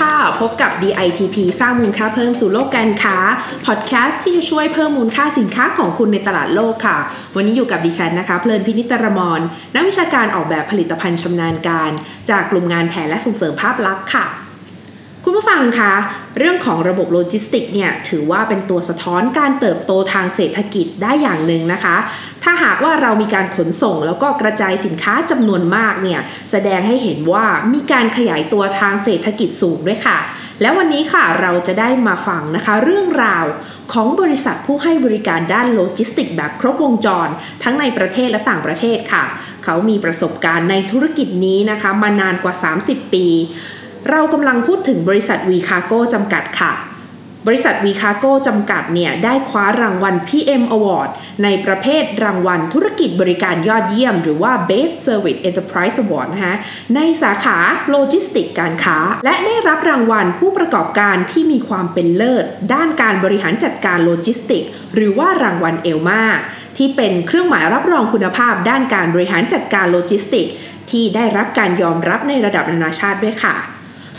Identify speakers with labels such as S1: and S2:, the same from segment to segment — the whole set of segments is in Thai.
S1: ค่ะ พบกับ DITP สร้างมูลค่าเพิ่มสู่โลกการค้า พอดแคสต์ที่จะช่วยเพิ่มมูลค่าสินค้าของคุณในตลาดโลกค่ะ วันนี้อยู่กับดิฉันนะคะ เพลินพินิตรมรนักวิชาการออกแบบผลิตภัณฑ์ชำนาญการ จากกลุ่มงานแผนและส่งเสริมภาพลักษณ์ค่ะ คุณผู้ฟังคะ เรื่องของระบบโลจิสติกเนี่ยถือว่าเป็นตัวสะท้อนการเติบโตทางเศรษฐกิจได้อย่างหนึ่งนะคะ ถ้าหากว่าเรามีการขนส่งแล้วก็กระจายสินค้าจำนวนมากเนี่ยแสดงให้เห็นว่ามีการขยายตัวทางเศรษฐกิจสูงด้วยค่ะ และวันนี้ค่ะเราจะได้มาฟังนะคะ เรื่องราวของบริษัทผู้ให้บริการด้านโลจิสติกแบบครบวงจร ทั้งในประเทศและต่างประเทศค่ะ เขามีประสบการณ์ในธุรกิจนี้นะคะ มานานกว่า 30 ปี เรากำลังพูดถึงบริษัทวีคาโก้จำกัดค่ะ บริษัทวีคาโก้จำกัดเนี่ยได้คว้ารางวัล PM Award ในประเภทรางวัลธุรกิจบริการยอดเยี่ยม หรือว่า Best Service Enterprise Award นะคะในสาขาโลจิสติกการค้า และได้รับรางวัลผู้ประกอบการที่มีความเป็นเลิศ ด้านการบริหารจัดการโลจิสติก หรือว่ารางวัล ELMA ที่เป็นเครื่องหมายรับรองคุณภาพ ด้านการบริหารจัดการโลจิสติก ที่ได้รับการยอมรับในระดับนานาชาติด้วยค่ะ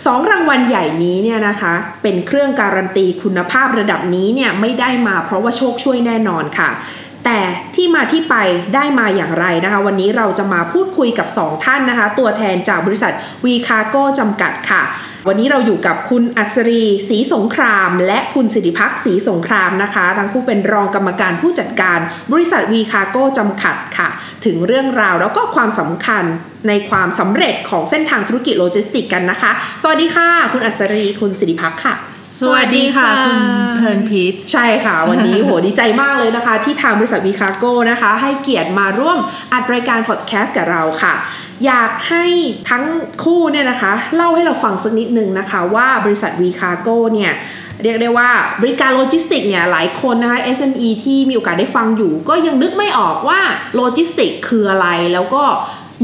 S1: สองรางวัลใหญ่นี้เนี่ยนะคะเป็นเครื่องการันตีคุณภาพระดับนี้เนี่ยไม่ได้มาเพราะว่าโชคช่วยแน่นอนค่ะ แต่ที่มาที่ไปได้มาอย่างไรนะคะ วันนี้เราจะมาพูดคุยกับ 2 ท่านนะคะ ตัวแทนจากบริษัทวีคาโก้จำกัดค่ะ วันนี้เราอยู่กับคุณอัศรีศรีสงคราม และคุณสิริพักษ์ศรีสงครามนะคะ ทั้งคู่เป็นรองกรรมการผู้จัดการบริษัทวีคาโก้จำกัดค่ะ ถึงเรื่องราวแล้วก็ความสำคัญ ในความสำเร็จของเส้นทางธุรกิจโลจิสติกกันนะคะ สวัสดีค่ะ คุณอัศรีคุณสิริพักษ์ค่ะ
S2: สวัสดีค่ะคุณเพลินพิษ
S1: ใช่ค่ะ วันนี้ โหดีใจมากเลยนะคะ ที่ทางบริษัทวีคาโก้นะคะ ให้เกียรติมาร่วมอัดรายการพอดแคสต์กับเราค่ะ อยากให้ทั้งคู่เนี่ยนะคะ เล่าให้เราฟังสักนิดนึงนะคะ ว่าบริษัทวีคาโก้เนี่ย เรียกได้ว่าบริการโลจิสติกเนี่ยหลายคนนะคะ SME ที่มีโอกาสได้ฟังอยู่ ก็ยังนึกไม่ออกว่าโลจิสติกคืออะไรแล้วก็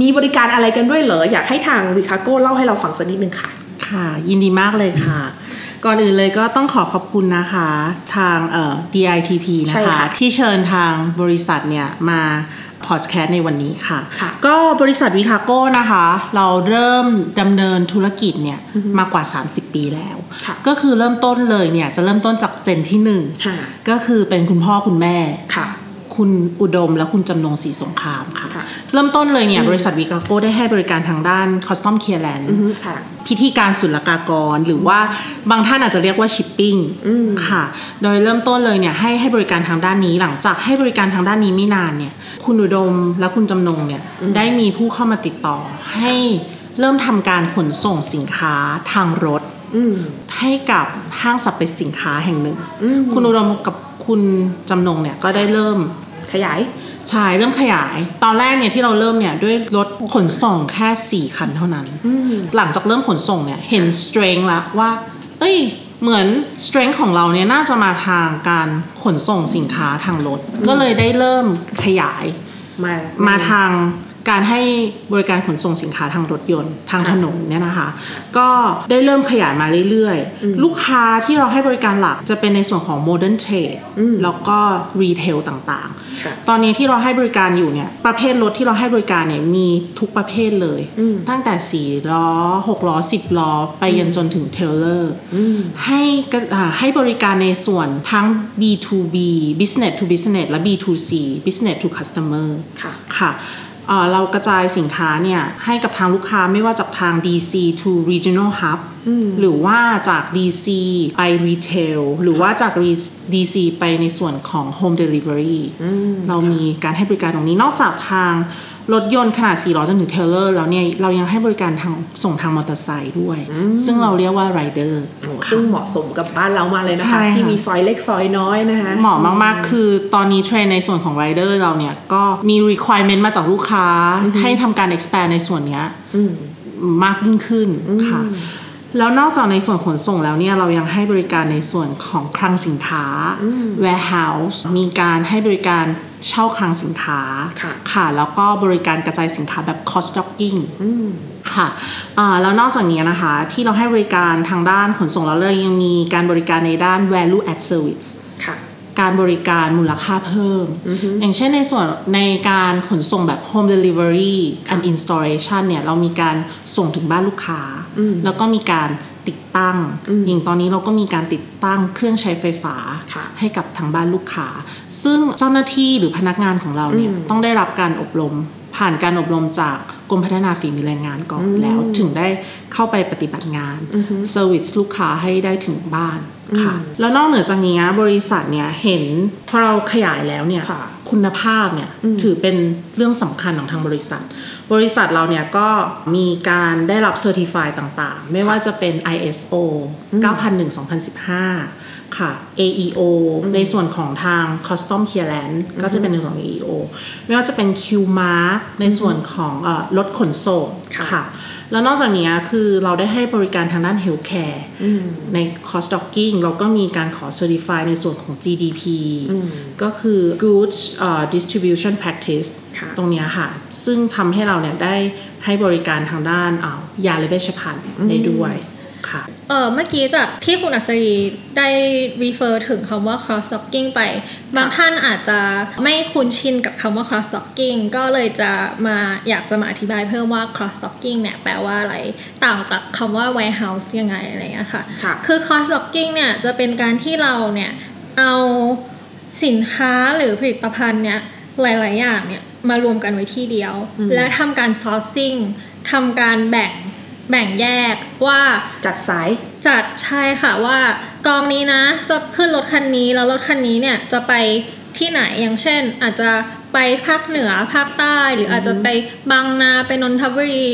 S1: มีบริการอะไรกันด้วยเหรอ อยากให้ทางวีคาโก้เล่าให้เราฟังสักนิดนึงค่ะ
S2: ค่ะ ยินดีมากเลยค่ะ ก่อนอื่นเลยก็ต้องขอขอบคุณนะคะทางเอ่อ DITP นะ
S1: ใช่
S2: คะ
S1: ค่ะ
S2: ที่เชิญทางบริษัทเนี่ยมาพอดแคสต์ในวันนี้ค่ะ
S1: ค่ะ
S2: ก็บริษัทวิคาโก้นะคะ เราเริ่มดำเนินธุรกิจเนี่ยมากว่า 30 ปีแล้ว
S1: ค่ะ
S2: ก็คือเริ่มต้นเลยเนี่ยจะเริ่มต้นจากเจนที่หนึ่ง
S1: ค่ะ
S2: ก็คือเป็นคุณพ่อคุณแม่
S1: ค่ะ
S2: คุณอุดมและคุณจำนงศรีสงครามค่ะ
S1: ค่ะ
S2: เริ่มต้นเลยเนี่ยบริษัทวิกาโก้ได้ให้บริการทางด้าน Custom Clearance
S1: อือฮึค่ะ
S2: พิธีการศุลกากร หรือว่าบางท่านอาจจะเรียกว่าชิปปิ้งค่ะ โดยเริ่มต้นเลยเนี่ยให้ให้บริการทางด้านนี้หลังจากให้บริการทางด้านนี้ไม่นานเนี่ยคุณอุดมและคุณจำนงเนี่ยได้มีผู้เข้ามาติดต่อ ให้เริ่มทำการขนส่งสินค้าทางรถ
S1: อืม
S2: ให้กับห้างสรรพสินค้าแห่งหนึ่ง คุณอุดมกับคุณจำนงเนี่ยก็ได้เริ่ม
S1: ขยาย
S2: ใช่เริ่มขยาย ตอนแรกเนี่ยที่เราเริ่มเนี่ยด้วยรถขนส่งแค่ 4 คันเท่านั้น หลังจากเริ่มขนส่งเนี่ยเห็น strength ละว่า เอ้ยเหมือน strength ของเราเนี่ยน่าจะมาทางการขนส่งสินค้าทางรถ ก็เลยได้เริ่มขยาย
S1: มา
S2: มาทาง การให้บริการขนส่งสินค้าทางรถยนต์ทางถนนเนี่ยนะคะ ก็ได้เริ่มขยายมาเรื่อยๆ ลูกค้าที่เราให้บริการหลักจะเป็นในส่วนของ modern trade แล้วก็ retail ต่าง
S1: ค่ะ
S2: ๆตอนนี้ที่เราให้บริการอยู่เนี่ยประเภทรถที่เราให้บริการเนี่ยมีทุกประเภทเลย ตั้งแต่4ล้อ6ล้อ10ล้อ ไปยันจนถึงเทเลอร์ให้กระอ่าให้บริการในส่วนทั้ง B2B business to business และ B2C business to customer
S1: ค่ะ
S2: ค่ะ เรากระจายสินค้าเนี่ยให้กับทางลูกค้าไม่ว่าจากทาง DC to regional hub หรือว่าจาก DC ไป retail หรือว่าจาก re- DC ไปในส่วนของ home delivery เรามีการให้บริการตรงนี้นอกจากทางรถยนต์ขนาด 4 ล้อจนถึงเทเลอร์ แล้วเนี่ย เรายังให้บริการทางส่งทางมอเตอร์ไซค์ด้วย ซึ่งเราเรียกว่า rider
S1: โอ้ซึ่งเหมาะสมกับบ้านเรามากเลยนะ
S2: ใช่
S1: คะ
S2: ค่ะ
S1: ที่มีซอยเล็กซอยน้อยนะคะ
S2: เหมาะมาก ๆ คือตอนนี้เทรนในส่วนของ rider เราเนี่ย ก็มี requirement มาจากลูกค้าให้ทำการ expand ในส่วนเนี้ยมากยิ่งขึ้นค่ะ แล้วนอกจากในส่วนขนส่งแล้วเนี่ยเรายังให้บริการในส่วนของคลังสินค้า warehouse มีการให้บริการเช่าคลังสินค้า
S1: ค่ะ
S2: ค่ะแล้วก็บริการกระจายสินค้าแบบ cost stocking ค่ะอ่าแล้วนอกจากนี้นะคะ ที่เราให้บริการทางด้านขนส่งแล้วเลยยังมีการบริการในด้าน value add service
S1: ค่ะ
S2: การบริการมูลค่าเพิ่ม อย่างเช่นในส่วนในการขนส่งแบบ home delivery and installation เนี่ยเรามีการส่งถึงบ้านลูกค้า แล้วก็มีการติดตั้ง อย่างตอนนี้เราก็มีการติดตั้งเครื่องใช้ไฟฟ้า
S1: ค่ะ
S2: ให้กับทางบ้านลูกค้า ซึ่งเจ้าหน้าที่หรือพนักงานของเราเนี่ยต้องได้รับการอบรม ผ่านการอบรมจากกรมพัฒนาฝีมือแรงงานก่อนแล้วถึงได้เข้าไปปฏิบัติงานเซอร์วิสลูกค้าให้ได้ถึงบ้าน ค่ะ แล้วนอกเหนือจากนี้บริษัทเนี่ยเห็นพอเราขยายแล้วเนี่ย
S1: ค่ะ
S2: คุณภาพเนี่ยถือเป็นเรื่องสำคัญของทางบริษัท บริษัทเราเนี่ยก็มีการได้รับเซอร์ติฟายต่างๆ ไม่ว่าจะเป็น ISO 9001-2015 ค่ะ AEO ในส่วนของทาง Custom Clearance ก็จะเป็นในส่วนของ AEO ไม่ว่าจะเป็น Q Mark ในส่วนของเออรถขนส่ง
S1: ค่ะ
S2: ค่ะ แล้วนอกจากนี้คือเราได้ให้บริการทางด้าน Healthcare ใน Cost Stocking เราก็มีการขอ Certify ในส่วนของ GDP ก็คือ Goods เอ่อ Distribution Practice
S1: ค่ะ
S2: ตรงเนี้ยค่ะ ซึ่งทำให้เราเนี่ยได้ให้บริการทางด้านอ่ายาและเวชภัณฑ์ได้ด้วย ค่ะ
S3: เออเมื่อกี้จากที่คุณอัศรีได้ refer ถึงคำว่า cross stocking ไป บางท่านอาจจะไม่คุ้นชินกับคำว่า cross stocking ก็เลยจะมาอยากจะมาอธิบายเพิ่มว่า cross stocking เนี่ยแปลว่าอะไร ต่างจากคำว่า warehouse ยังไงอะไรอย่างเงี้ยค่ะ
S1: ค่ะ
S3: คือ cross stocking เนี่ยจะเป็นการที่เราเนี่ยเอาสินค้าหรือผลิตภัณฑ์เนี่ยหลาย ๆ อย่างเนี่ยมารวมกันไว้ที่เดียว และทำการ sourcing ทำการแบ่ง แบ่งแยกว่า
S1: จัดสาย
S3: จัดใช่ค่ะว่ากองนี้นะ จะขึ้นรถคันนี้แล้วรถคันนี้เนี่ยจะไปที่ไหนอย่างเช่น อาจจะไปภาคเหนือภาคใต้ หรืออาจจะไปบางนาไปนนทบุรี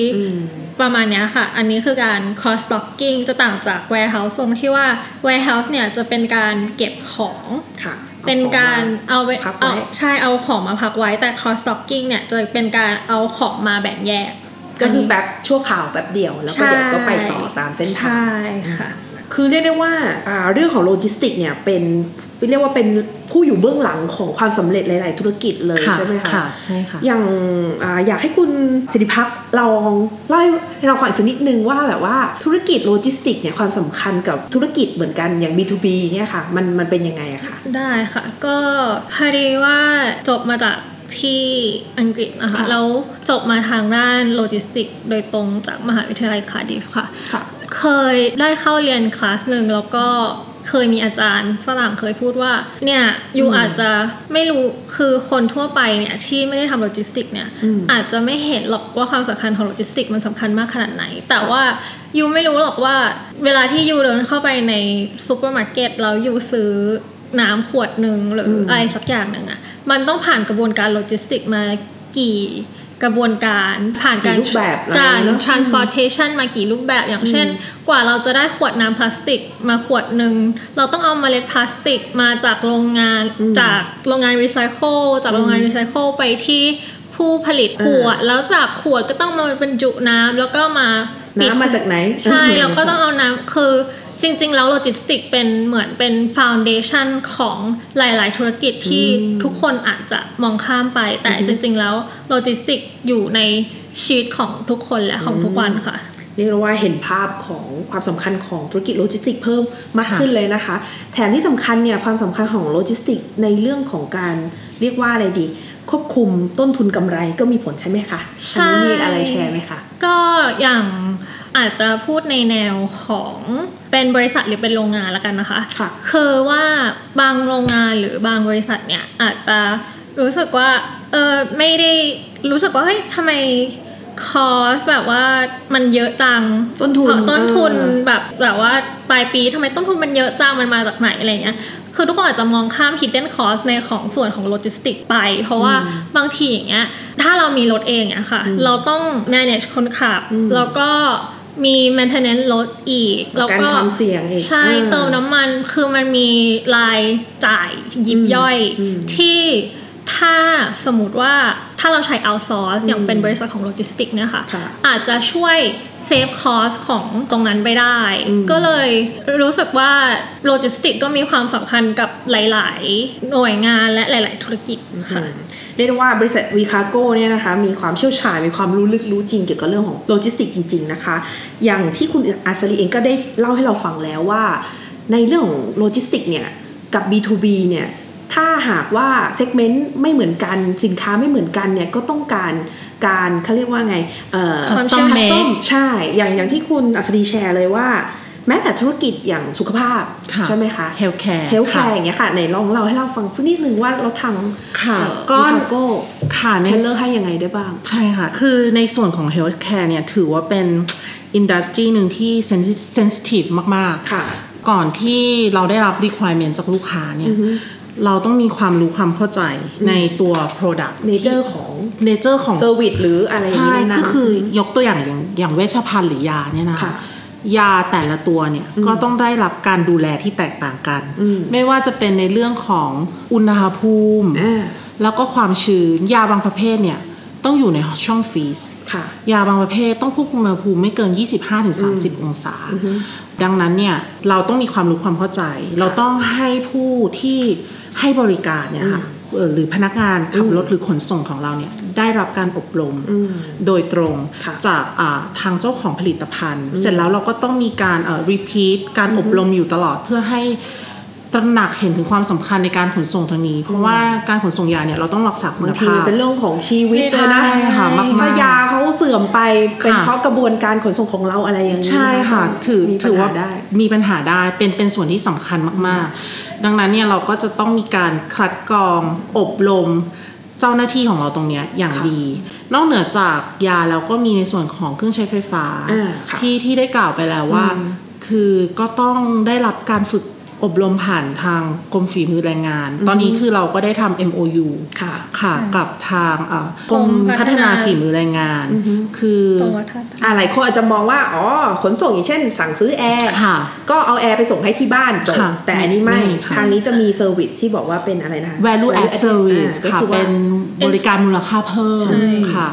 S3: ประมาณเนี้ยค่ะ อันนี้คือการ cross stocking จะต่างจาก warehouse ตรงที่ว่า warehouse เนี่ยจะเป็นการเก็บของ
S1: ค่ะ
S3: เป็นการเอาไป
S1: พักไว้
S3: เอาใช่เอาของมาพักไว้แต่ cross stocking เนี่ยจะเป็นการเอาของมาแบ่งแยก
S1: ก็คือแบบชั่วข่าวแบบเดียว แล้วก็เดี๋ยวก็ไปต่อตามเส้นทาง
S3: ใช่ค่ะ
S1: คือเรียกได้ว่าอ่าเรื่องของโลจิสติกเนี่ยเป็นเรียกว่าเป็นผู้อยู่เบื้องหลังของความสำเร็จหลาย ๆ ธุรกิจเลย
S2: ค่ะ
S1: ใช่ไหมคะ
S2: ค่ะใช่ค่ะ
S1: อย่างอาอยากให้คุณสิริพักษ์ลองเล่าให้เราฟังอีกสักนิดนึงว่าแบบว่าธุรกิจโลจิสติกเนี่ยความสำคัญกับธุรกิจเหมือนกันอย่าง B2B เนี่ยค่ะมันมันเป็นยังไงอะคะ
S3: ได้ค่ะ ก็พอดีว่าจบมาจาก ที่อังกฤษนะคะ
S1: ค่ะ
S3: แล้วจบมาทางด้านโลจิสติก โดยตรงจากมหาวิทยาลัยคาร์ดิฟค่ะ
S1: ค่ะ
S3: เคยได้เข้าเรียนคลาสหนึ่งแล้วก็เคยมีอาจารย์ฝรั่งเคยพูดว่า เนี่ย you อาจจะไม่รู้คือคนทั่วไปเนี่ยที่ไม่ได้ทำโลจิสติกเนี่ยอาจจะไม่เห็นหรอกว่าความสำคัญของโลจิสติกมันสำคัญมากขนาดไหน แต่ว่า you ไม่รู้หรอกว่า เวลาที่ you เดินเข้าไปในซูเปอร์มาร์เก็ตแล้ว you ซื้อ น้ำขวดหนึ่งหรืออะไรสักอย่างหนึ่งอะมันต้องผ่านกระบวนการโลจิสติกมากี่กระบวนการผ่านการ
S1: กี่รูปแบบอะไร
S3: การ
S1: เนอะ
S3: transportation มากี่รูปแบบอย่างเช่น กว่าเราจะได้ขวดน้ำพลาสติกมาขวดหนึ่ง เราต้องเอาเมล็ดพลาสติกมาจากโรงงานจากโรงงานรีไซเคิลจากโรงงานรีไซเคิลไปที่ผู้ผลิตขวด แล้วจากขวดก็ต้องมาบรรจุน้ำแล้วก็มาปิด
S1: น้ำมาจากไหน
S3: ใช่ แล้วก็ต้องเอาน้ำคือ จริง ๆ แล้วโลจิสติกเป็นเหมือนเป็นฟ u n เดชันของหลาย ๆ ธุรกิจที่ทุกคนอาจจะมองข้ามไป แต่จริง ๆ แล้วโลจิสติกอยู่ในชีวิตของทุกคนและของทุกวันค่ะ
S1: เรียกได้ว่าเห็นภาพของความสำคัญของธุรกิจโลจิสติกเพิ่มมาก
S2: ค่ะ
S1: ขึ้นเลยนะคะ แถมที่สำคัญเนี่ยความสำคัญของโลจิสติกในเรื่องของการเรียกว่าอะไรดี ควบคุมต้นทุนกำไรก็มีผลใช่ไหมคะ
S3: ใช่
S1: อันนี้มีอะไรแชร์ไหมคะ
S3: ก็อย่างอาจจะพูดในแนวของเป็นบริษัทหรือเป็นโรงงานแล้วกันนะคะ
S1: ค่ะ
S3: คือว่าบางโรงงานหรือบางบริษัทเนี่ยอาจจะรู้สึกว่าเออไม่ได้รู้สึกว่าเฮ้ยทำไม cost แบบว่ามันเยอะจัง
S1: ต้นทุน
S3: เพราะต้นทุน
S1: เออ
S3: แบบแบบว่าปลายปีทำไมต้นทุนมันเยอะจังมันมาจากไหนอะไรเงี้ยคือทุกคนอาจจะมองข้าม hidden cost ในของส่วนของโลจิสติกไป เพราะว่าบางทีอย่างเงี้ยถ้าเรามีรถเองอะค่ะ เราต้อง manage คนขับ แล้วก็มี maintenance รถอีก แล้ว
S1: การ
S3: ก็
S1: ความเสี่ยงอีก
S3: ใช่
S1: อ่า
S3: เติมน้ำมันคือมันมีรายจ่ายยิบย่อยที่ ถ้าสมมติว่าถ้าเราใช้ outsource อย่างเป็นบริษัทของโลจิสติกเนี่ยค่ะ
S1: ค่ะ
S3: อาจจะช่วย save cost ของตรงนั้นไปได้ ก็เลยรู้สึกว่าโลจิสติกก็มีความสำคัญกับหลาย ๆ หน่วยงานและหลาย ๆ ธุรกิจค่ะ
S1: เรียกได้ว่าบริษัทวีคาโก้เนี่ยนะคะมีความเชี่ยวชาญมีความรู้ลึกรู้จริงเกี่ยวกับเรื่องของโลจิสติกจริง ๆ นะคะ อย่างที่คุณอาซาลีเองก็ได้เล่าให้เราฟังแล้วว่า ในเรื่องของโลจิสติกเนี่ยกับ B2B เนี่ย ถ้าหากว่าเซกเมนต์ไม่เหมือนกันสินค้าไม่เหมือนกันเนี่ยก็ต้องการการเขาเรียกว่าไงเอ่อ
S2: Custom made
S1: custom ใช่ อย่างอย่างที่คุณอัศดีแชร์เลยว่า แม้แต่ธุรกิจอย่างสุขภาพ
S2: ค่ะ
S1: ใช่ไหมคะ
S2: Healthcare
S1: เฮลท์แค
S2: ค่ะ
S1: ร์อย่างเงี้ยค่ะไหนลองเล่าให้เราฟังสักนิดนึงว่าเราทาง
S2: ค่ะ
S1: ก็
S2: ก็
S1: โก้
S2: ค่ะใน
S1: เทเลอร์ให้ยังไงได้บ้าง
S2: ใช่ค่ะ คือในส่วนของ healthcare เนี่ยถือว่าเป็นอินดัสทรีหนึ่งที่ sensitive มาก
S1: ค่ะ
S2: ๆก่อนที่เราได้รับ requirement จากลูกค้าเนี่ย เราต้องมีความรู้ความเข้าใจในตัว product
S1: เนเจอร์ของ
S2: nature ของ
S1: เซอร์วิสหรืออะไรอย่าง
S2: ใช่
S1: นี้นะ
S2: ก็คือยกตัวอย่างอย่างอย่างเวชภัณฑ์หรือยาเนี่ยนะคะ
S1: ค่ะ
S2: ยาแต่ละตัวเนี่ยก็ต้องได้รับการดูแลที่แตกต่างกัน ไม่ว่าจะเป็นในเรื่องของอุณหภูมิ
S1: อ่า
S2: แล้วก็ความชื้นยาบางประเภทเนี่ยต้องอยู่ในช่องฟรีซ
S1: ค่ะ
S2: ยาบางประเภทต้องควบคุมอุณหภูมิไม่เกิน 25-30 องศา ดังนั้นเนี่ยเราต้องมีความรู้ความเข้าใจ เราต้องให้ผู้ที่ ให้บริการเนี่ยค่ะเอ่อหรือพนักงานขับรถหรือขนส่งของเราเนี่ยได้รับการอบรมโดยตรง
S1: ค่ะ
S2: จากอ่าทางเจ้าของผลิตภัณฑ์ เสร็จแล้วเราก็ต้องมีการเอ่อ repeat การอบรมอยู่ตลอดเพื่อให้ ตระหนักเห็นถึงความสำคัญในการขนส่งทางนี้ เพราะว่าการขนส่งยาเนี่ยเราต้องรักษาคุ
S1: บา
S2: ณ
S1: งที
S2: ภา
S1: มัน
S2: พ
S1: เป็นเรื่องของชีวิต
S2: ใช่
S1: เลยนะ
S2: ค่ะมากๆ
S1: ถ้ายาเขาเสื่อมไปเป็น
S2: ค่ะ
S1: เพราะกระบวนการขนส่งของเราอะไรอย่างนี้
S2: ใช่ค่ะ
S1: น
S2: ถือ
S1: มี
S2: ถือว่า
S1: ปัญหได้
S2: มีปัญหาได้เป็นเป็นส่วนที่สำคัญมาก ๆ ดังนั้นเนี่ยเราก็จะต้องมีการคัดกรองอบรมเจ้าหน้าที่ของเราตรงเนี้ยอย่าง
S1: ค่ะ
S2: ดี นอกเหนือจากยาแล้วก็มีในส่วนของเครื่องใช้ไฟฟ้า
S1: อ่าค่ะ
S2: ที่ที่ได้กล่าวไปแล้วว่า คือก็ต้องได้รับการฝึก อบรมผ่านทางกรมฝีมือแรงงาน ตอนนี้คือเราก็ได้ทำ MOU
S1: ค่ะ
S2: ค่ะกับทางเอ่อกรม
S3: กรมพั
S2: พัฒ
S3: ฒ
S2: นา
S3: นา
S2: ฝีมือแรงงาน คือ
S3: ตรงวัฒนธรรม
S1: อ่าหลายคนอาจจะมองว่า อ๋อ ขนส่งอย่างเช่น สั่งซื้อแอร์
S2: ค่ะ
S1: ก็เอาแอร์ไปส่งให้ที่บ้านจบ
S2: ค่ะ
S1: แต่อันนี้ไม่
S2: ไม่ค่ะ
S1: ทางนี้จะมี service ที่บอกว่าเป็นอะไรนะคะ
S2: value add service
S1: อ่าก็
S2: ค่ะ
S1: คือว่า
S2: เป็นบริการมูลค่าเพิ่ม
S3: ใช่
S2: ค่ะ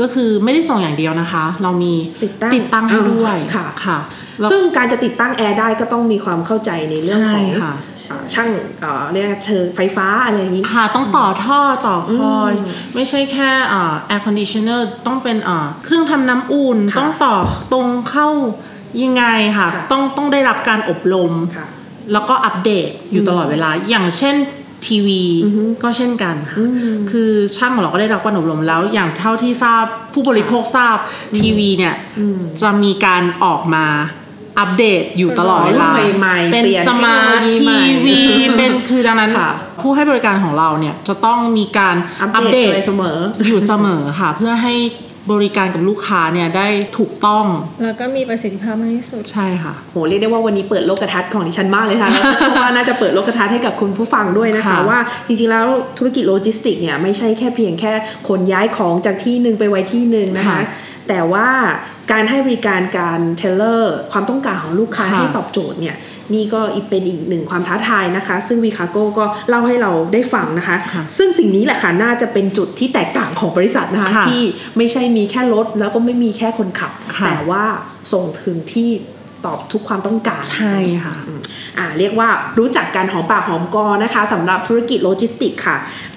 S2: ก็คือไม่ได้ส่งอย่างเดียวนะคะ เรามี
S1: ติดตั้ง
S2: ติดตั้งให้ด้วย
S1: ค่ะ
S2: ค่ะแล้ว
S1: ซึ่งการจะติดตั้งแอร์ได้ก็ต้องมีความเข้าใจในเรื่องของ
S2: ใช่ค่ะ
S1: อ่าช่างเอ่อเรียกว่าเชิงไฟฟ้าอะไรอย่างนี้
S2: ค่ะ ต้องต่อท่อต่อคอย ไม่ใช่แค่อ่า air conditioner ต้องเป็นอ่าเครื่องทำน้ำอุ่น
S1: ค่ะ
S2: ต้องต่อตรงเข้ายังไงค่ะ
S1: ค่ะ
S2: ต้องต้องได้รับการอบรม
S1: ค่ะ
S2: แล้วก็อัปเดตอยู่ตลอดเวลา อย่างเช่น ทีวีก็เช่นกันค่ะคือช่างของเราก็ได้รับการอบรมแล้ว อย่างเท่าที่ทราบผู้บริโภคทราบทีวีเนี่ยจะมีการออกมาอัปเดตอยู่ตลอดเวลา
S1: รุ่นใหม่ๆ
S2: เป็น
S1: เปลี่ยน
S2: smart technology ที
S1: ใหม่
S2: วีเป็นคือดังนั้น
S1: ค่ะ
S2: ผู้ให้บริการของเราเนี่ยจะต้องมีการ
S1: อั
S2: อั
S1: ป
S2: ป
S1: เด
S2: เด
S1: ต
S2: ต
S1: เลยเสมอ
S2: อยู่เสมอค่ะ เพื่อให้ บริการกับลูกค้าเนี่ยได้ถูกต้อง
S3: แล้วก็มีประสิทธิภาพมากที่สุด
S2: ใช่ค่ะ
S1: โหเรียกได้ว่าวันนี้เปิดโลกทัศน์ของดิฉันมากเลยค่ะแล้วก็เชื่อว่าน่าจะเปิดโลกทัศน์ให้กับคุณผู้ฟังด้วยนะคะ
S2: ค่ะ
S1: ว่าจริงๆแล้วธุรกิจโลจิสติกเนี่ยไม่ใช่แค่เพียงแค่ขนย้ายของจากที่หนึ่งไปไว้ที่หนึ่งนะคะ
S2: ค่ะ
S1: แต่ว่าการให้บริการการ tailor ความต้องการของลูกค้า
S2: ค่ะ
S1: ให้ตอบโจทย์เนี่ย นี่ก็อีกเป็นอีกหนึ่งความท้าทายนะคะ ซึ่งวิคาโก้ก็เล่าให้เราได้ฟังนะคะ
S2: ค่ะ
S1: ซึ่งสิ่งนี้แหละค่ะน่าจะเป็นจุดที่แตกต่างของบริษัทนะคะ
S2: ค่ะ
S1: ที่ไม่ใช่มีแค่รถแล้วก็ไม่มีแค่คนขับ
S2: ค่ะ
S1: แต่ว่าส่งถึงที่ตอบทุกความต้องการ
S2: ใช่ค่ะ
S1: อ่าเรียกว่ารู้จักการหอมปากหอมคอนะคะสำหรับธุรกิจโลจิสติกค่ะ